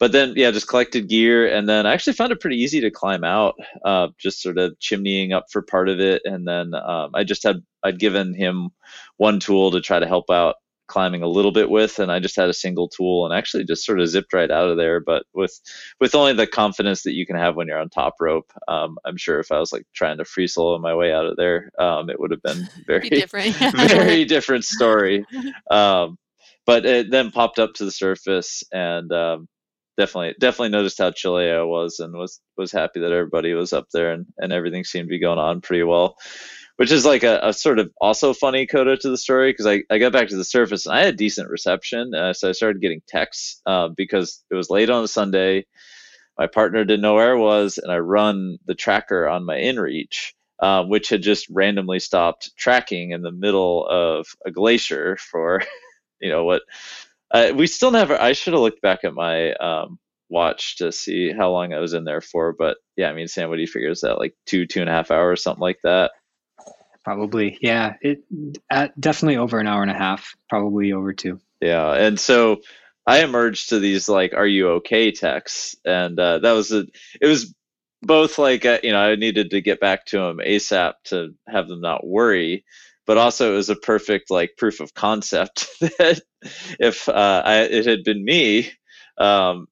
C: but then yeah just collected gear and then i actually found it pretty easy to climb out uh, just sort of chimneying up for part of it. And then um, i just had i'd given him one tool to try to help out climbing a little bit with and i just had a single tool and actually just sort of zipped right out of there. But with with only the confidence that you can have when you're on top rope um, i'm sure if i was like trying to free solo my way out of there um, it would have been very
A: different.
C: very different story. Um, but it then popped up to the surface and um, definitely definitely noticed how chilly I was and was was happy that everybody was up there and, and everything seemed to be going on pretty well. Which is like a, a sort of also funny coda to the story because I, I got back to the surface and I had decent reception. Uh, so I started getting texts uh, because it was late on a Sunday. My partner didn't know where I was, and I run the tracker on my InReach, uh, which had just randomly stopped tracking in the middle of a glacier for, you know, what uh, we still never. I should have looked back at my um, watch to see how long I was in there for. But yeah, I mean, Sam, what do you figure is that like two, two and a half hours, something like that?
B: Probably, yeah. It definitely over an hour and a half, probably over two.
C: Yeah, and so I emerged to these like "Are you okay?" texts, and uh, that was a. It was both like uh, you know I needed to get back to them ASAP to have them not worry, but also it was a perfect like proof of concept that if uh, I, it had been me, um,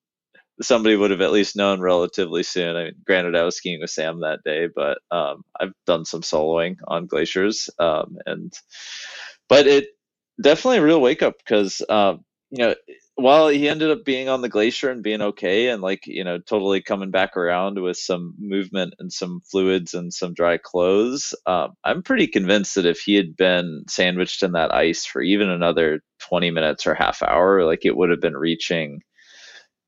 C: somebody would have at least known relatively soon. I mean, granted, I was skiing with Sam that day, but um, I've done some soloing on glaciers, um, and but it definitely a real wake up because um, you know while he ended up being on the glacier and being okay and like you know totally coming back around with some movement and some fluids and some dry clothes. Um, i'm pretty convinced that if he had been sandwiched in that ice for even another 20 minutes or half hour like it would have been reaching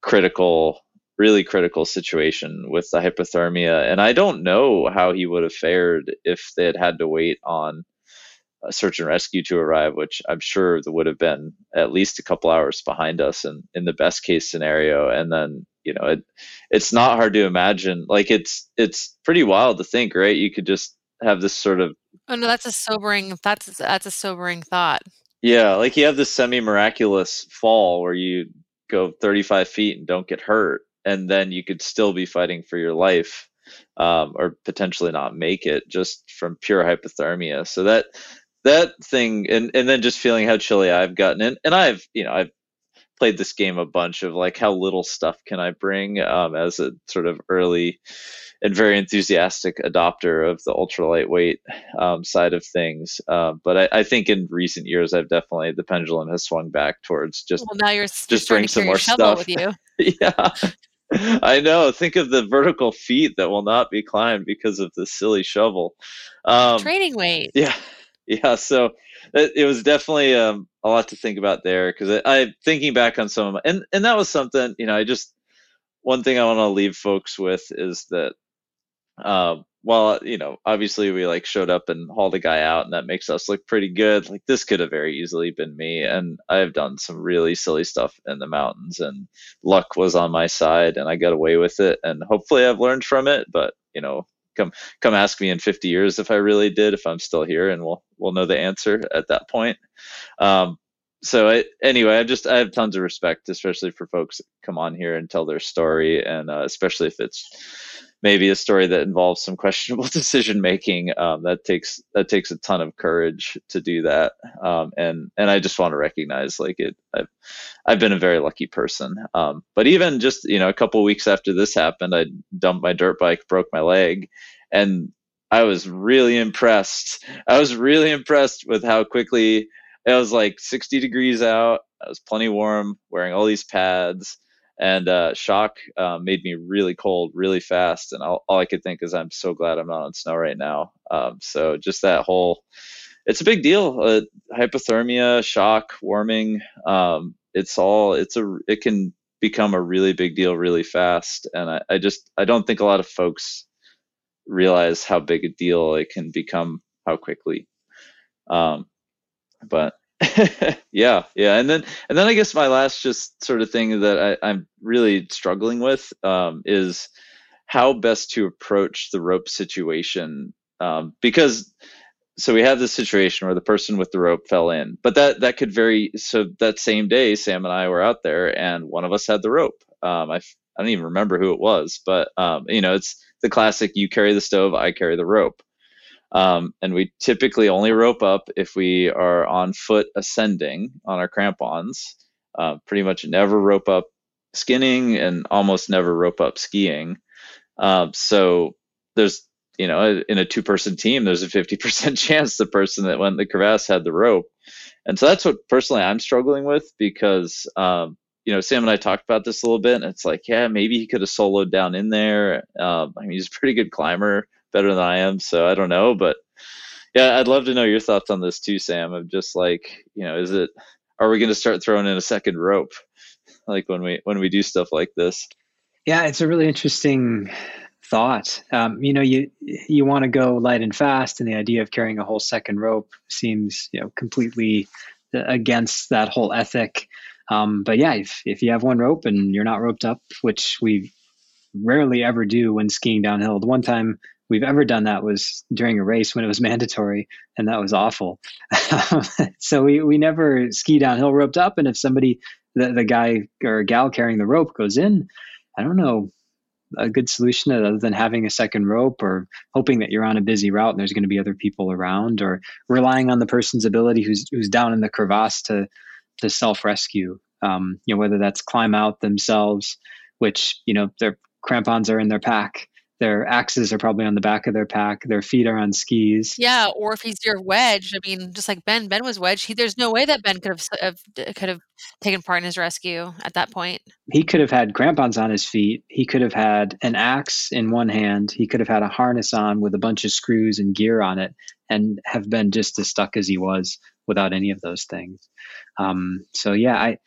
C: critical really critical situation with the hypothermia. And i don't know how he would have fared if they had had to wait on search and rescue to arrive, which I'm sure would have been at least a couple hours behind us in, in the best case scenario. And then, you know, it it's not hard to imagine. Like it's it's pretty wild to think, right? You could just have this sort of
A: Oh no, that's a sobering that's that's a sobering thought.
C: Yeah, like you have this semi miraculous fall where you go 35 feet and don't get hurt, and then you could still be fighting for your life. Um, or potentially not make it just from pure hypothermia. So that that thing and and then just feeling how chilly I've gotten and, and I've you know I've played this game a bunch of like how little stuff can I bring um, as a sort of early and very enthusiastic adopter of the ultra lightweight um, side of things. Uh, but I, I, think in recent years, I've definitely the pendulum has swung back towards just
A: well, now you're just bring some more stuff with you.
C: yeah. I know. Think of the vertical feet that will not be climbed because of the silly shovel.
A: Um, Training weight.
C: Yeah, yeah, so it, it was definitely um, a lot to think about there because I, I thinking back on some of my, and and that was something you know I just one thing I want to leave folks with is that um, while you know obviously we like showed up and hauled a guy out and that makes us look pretty good like this could have very easily been me and I've done some really silly stuff in the mountains and luck was on my side and I got away with it and hopefully I've learned from it but you know come come ask me in 50 years if I really did, if I'm still here, and we'll we'll know the answer at that point. Um, so I, anyway, I just I have tons of respect, especially for folks that come on here and tell their story, and uh, especially if it's maybe a story that involves some questionable decision making. Um, that takes that takes a ton of courage to do that, um, and and I just want to recognize like it. I've I've been a very lucky person. Um, but even just you know a couple weeks after this happened, I dumped my dirt bike, broke my leg, and I was really impressed. I was really impressed with how quickly it was like 60 degrees out. I was plenty warm, wearing all these pads and uh, shock uh, made me really cold really fast and all, all, i could think is i'm so glad i'm not on snow right now. Um, so just that whole it's a big deal uh, hypothermia shock warming um, it's all it's a it can become a really big deal really fast and I, I just i don't think a lot of folks realize how big a deal it can become how quickly. Um, but yeah, yeah, and then and then I guess my last just sort of thing that I, am really struggling with um, is how best to approach the rope situation um, because so we have this situation where the person with the rope fell in, but that that could vary. So that same day, Sam and I were out there, and one of us had the rope. Um, I I don't even remember who it was, but um, you know, it's the classic: you carry the stove, I carry the rope. Um, and we typically only rope up if we are on foot ascending on our crampons. Uh, pretty much never rope up skinning and almost never rope up skiing. Um, so there's, you know, in a two person team, there's a 50% chance the person that went the crevasse had the rope. And so that's what personally I'm struggling with because, um, you know, Sam and I talked about this a little bit, and it's like, yeah, maybe he could have soloed down in there. Um, I mean, he's a pretty good climber better than I am, so I don't know. But yeah, I'd love to know your thoughts on this too, Sam. Of just like, you know, is it are we going to start throwing in a second rope, like when we when we do stuff like this?
B: Yeah, it's a really interesting thought. Um, you know, you you want to go light and fast, and the idea of carrying a whole second rope seems you know completely against that whole ethic. Um, but yeah, if if you have one rope and you're not roped up, which we rarely ever do when skiing downhill. The one time we've ever done that was during a race when it was mandatory, and that was awful. so we, we never ski downhill roped up. And if somebody, the, the guy or gal carrying the rope goes in, I don't know a good solution other than having a second rope or hoping that you're on a busy route and there's going to be other people around or relying on the person's ability who's who's down in the crevasse to to self rescue. Um, you know, whether that's climb out themselves, which you know their crampons are in their pack, their axes are probably on the back of their pack. Their feet are on skis.
A: Yeah, or if he's your wedge, I mean, just like Ben, Ben was wedge. He, there's no way that Ben could have, have could have taken part in his rescue at that point.
B: He could have had crampons on his feet. He could have had an axe in one hand. He could have had a harness on with a bunch of screws and gear on it, and have been just as stuck as he was without any of those things. Um, so yeah, I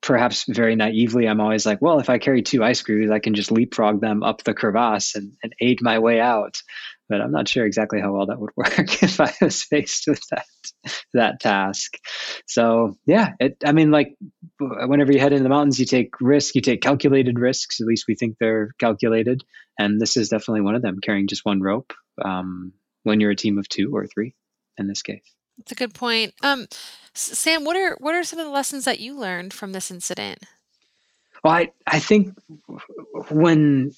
B: perhaps very naively, I'm always like, well, if I carry two ice screws, I can just leapfrog them up the crevasse and, and aid my way out. But I'm not sure exactly how well that would work if I was faced with that that task. So yeah, it, I mean, like whenever you head into the mountains, you take risk, you take calculated risks. At least we think they're calculated, and this is definitely one of them. Carrying just one rope um, when you're a team of two or three, in this case.
A: That's a good point. Um, Sam, what are what are some of the lessons that you learned from this incident?
B: Well, I I think when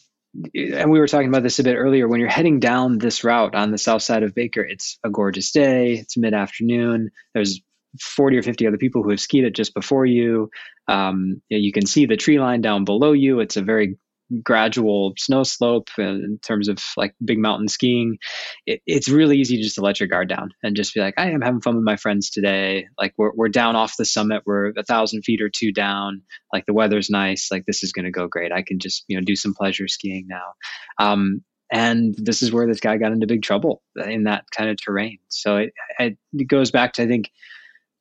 B: and we were talking about this a bit earlier when you're heading down this route on the south side of Baker, it's a gorgeous day. It's mid afternoon. There's 40 or 50 other people who have skied it just before you. Um, you can see the tree line down below you. It's a very gradual snow slope in terms of like big mountain skiing, it, it's really easy just to let your guard down and just be like, I am having fun with my friends today. Like we're, we're down off the summit. We're a thousand feet or two down. Like the weather's nice. Like this is going to go great. I can just, you know, do some pleasure skiing now. Um, and this is where this guy got into big trouble in that kind of terrain. So it, it goes back to, I think,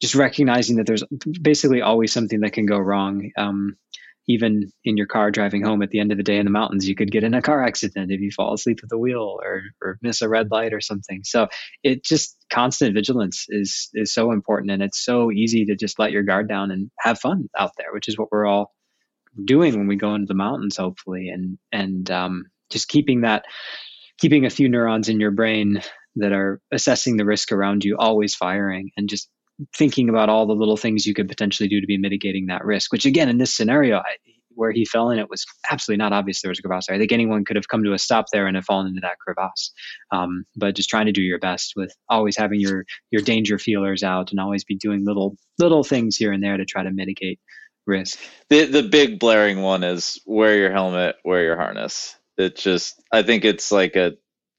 B: just recognizing that there's basically always something that can go wrong. Um, even in your car driving home at the end of the day in the mountains, you could get in a car accident if you fall asleep at the wheel or, or miss a red light or something. So it just constant vigilance is is so important, and it's so easy to just let your guard down and have fun out there, which is what we're all doing when we go into the mountains, hopefully, and and um, just keeping that keeping a few neurons in your brain that are assessing the risk around you always firing and just thinking about all the little things you could potentially do to be mitigating that risk. Which again, in this scenario, I, where he fell in, it was absolutely not obvious there was a crevasse. I think anyone could have come to a stop there and have fallen into that crevasse. Um, but just trying to do your best with always having your your danger feelers out and always be doing little little things here and there to try to mitigate risk.
C: The the big blaring one is wear your helmet, wear your harness. It just I think it's like a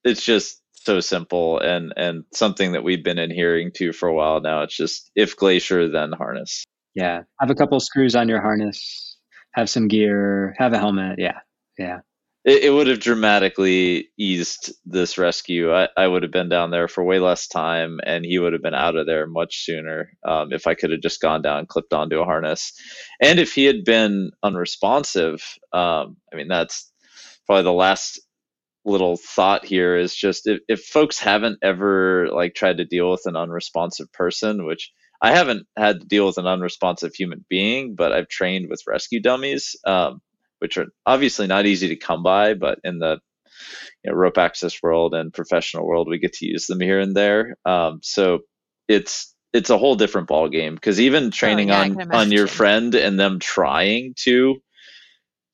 C: it's just so simple and and something that we've been adhering to for a while now. It's just if glacier, then harness.
B: Yeah, have a couple screws on your harness, have some gear, have a helmet. Yeah, yeah.
C: It, it would have dramatically eased this rescue. I, I would have been down there for way less time, and he would have been out of there much sooner um, if I could have just gone down, clipped onto a harness, and if he had been unresponsive. Um, I mean, that's probably the last little thought here is just if, if folks haven't ever like tried to deal with an unresponsive person which i haven't had to deal with an unresponsive human being but i've trained with rescue dummies um, which are obviously not easy to come by but in the you know, rope access world and professional world we get to use them here and there. Um, so it's it's a whole different ball game because even training oh, yeah, on on your friend and them trying to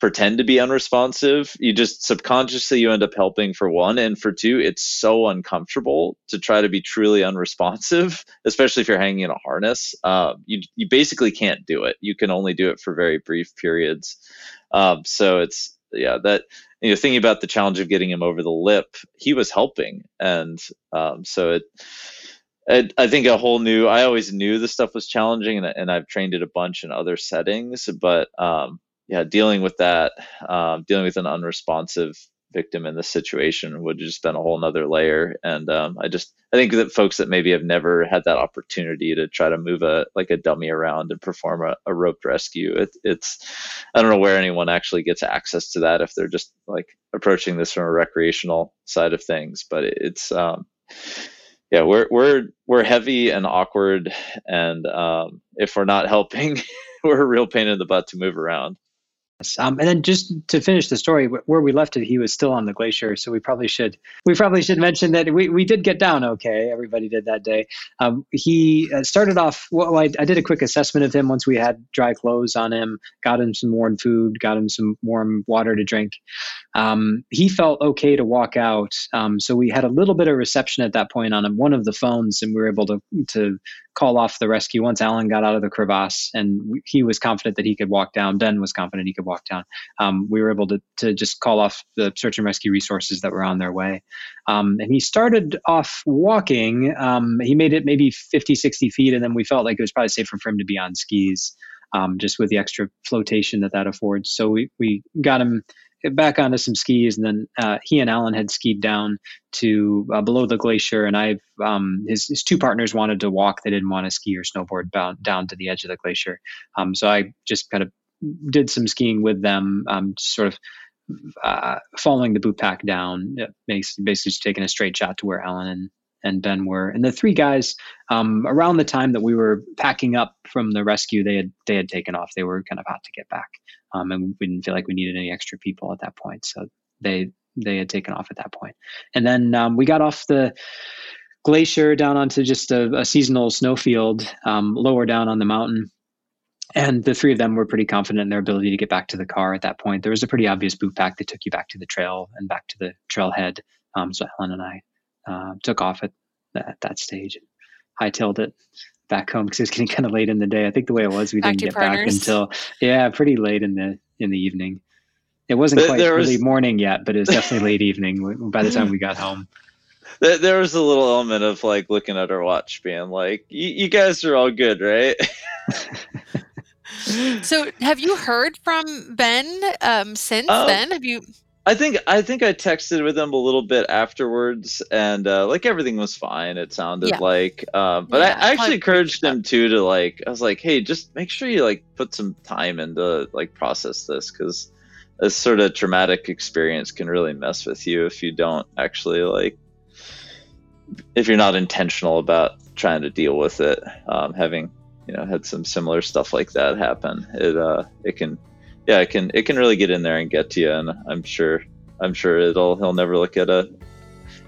C: pretend to be unresponsive you just subconsciously you end up helping for one and for two it's so uncomfortable to try to be truly unresponsive especially if you're hanging in a harness um, you, you basically can't do it you can only do it for very brief periods um, so it's yeah that you know thinking about the challenge of getting him over the lip he was helping and um, so it I think a whole new. I always knew the stuff was challenging, and, and I've trained it a bunch in other settings. But um, yeah, dealing with that, um, dealing with an unresponsive victim in this situation would just been a whole nother layer. And um, I just I think that folks that maybe have never had that opportunity to try to move a like a dummy around and perform a, a roped rescue, it, it's I don't know where anyone actually gets access to that if they're just like approaching this from a recreational side of things. But it, it's um, yeah, we're we're we're heavy and awkward, and um, if we're not helping, we're a real pain in the butt to move around.
B: Um, and then just to finish the story, where we left it, he was still on the glacier. So we probably should we probably should mention that we, we did get down okay. Everybody did that day. Um, he uh, started off. Well, I, I, did a quick assessment of him once we had dry clothes on him. Got him some warm food. Got him some warm water to drink. Um, he felt okay to walk out. Um, so we had a little bit of reception at that point on him, one of the phones, and we were able to to call off the rescue once Allen got out of the crevasse, and he was confident that he could walk down. Ben was confident he could walk down. Um, we were able to to just call off the search and rescue resources that were on their way. Um, and he started off walking. Um, he made it maybe 50, 60 feet, and then we felt like it was probably safer for him to be on skis. Um, just with the extra flotation that that affords. So we, we got him back onto some skis, and then uh, he and Allen had skied down to uh, below the glacier, and I've um, his his two partners wanted to walk; they didn't want to ski or snowboard down down to the edge of the glacier. Um, so I just kind of did some skiing with them, um, sort of uh, following the boot pack down, basically just taking a straight shot to where Allen and and Ben were. And the three guys, um, around the time that we were packing up from the rescue, they had they had taken off. They were kind of hot to get back, um, and we didn't feel like we needed any extra people at that point. So they they had taken off at that point. And then um, we got off the glacier down onto just a, a seasonal snowfield um, lower down on the mountain. And the three of them were pretty confident in their ability to get back to the car at that point. There was a pretty obvious boot pack that took you back to the trail and back to the trailhead. Um, so Allen and I uh, took off at, at that stage and hightailed it back home because it was getting kind of late in the day. I think the way it was, we didn't get partners. back until yeah, pretty late in the in the evening. It wasn't quite there early was, morning yet, but it was definitely late evening by the time we got home.
C: There was a little element of like looking at our watch, being like, "You guys are all good, right?"
A: so, have you heard from Ben um, since um, then? Have you?
C: I think I think I texted with him a little bit afterwards, and uh, like everything was fine. It sounded yeah. like, uh, but yeah, I, I, actually encouraged him too to like. I was like, hey, just make sure you like put some time into like process this because this sort of traumatic experience can really mess with you if you don't actually like if you're not intentional about trying to deal with it. Um, having you know had some similar stuff like that happen, it uh, it can yeah, it can it can really get in there and get to you, and I'm sure I'm sure it'll he'll never look at a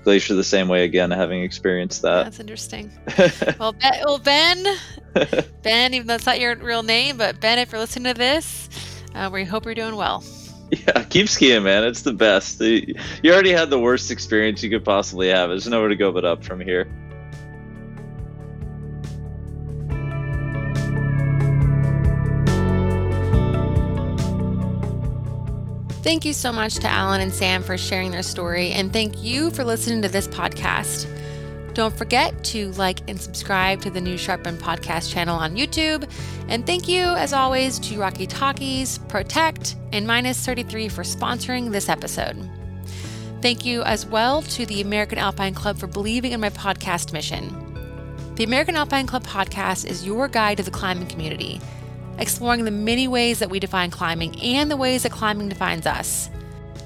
C: glacier the same way again, having experienced that.
A: That's interesting. well, ben, well, Ben, Ben, even though it's not your real name, but Ben, if you're listening to this, uh, we hope you're doing well.
C: Yeah, keep skiing, man. It's the best. You already had the worst experience you could possibly have. There's nowhere to go but up from here.
A: Thank you so much to Allen and Sam for sharing their story, and thank you for listening to this podcast. Don't forget to like and subscribe to the New Sharp End podcast channel on YouTube. And thank you, as always, to Rocky Talkies, Protekt, and Minus 33 for sponsoring this episode. Thank you as well to the American Alpine Club for believing in my podcast mission. The American Alpine Club podcast is your guide to the climbing community exploring the many ways that we define climbing and the ways that climbing defines us.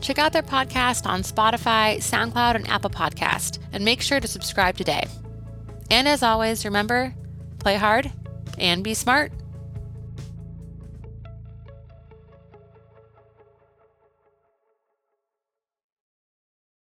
A: Check out their podcast on Spotify, SoundCloud, and Apple Podcast, and make sure to subscribe today. And as always, remember, play hard and be smart.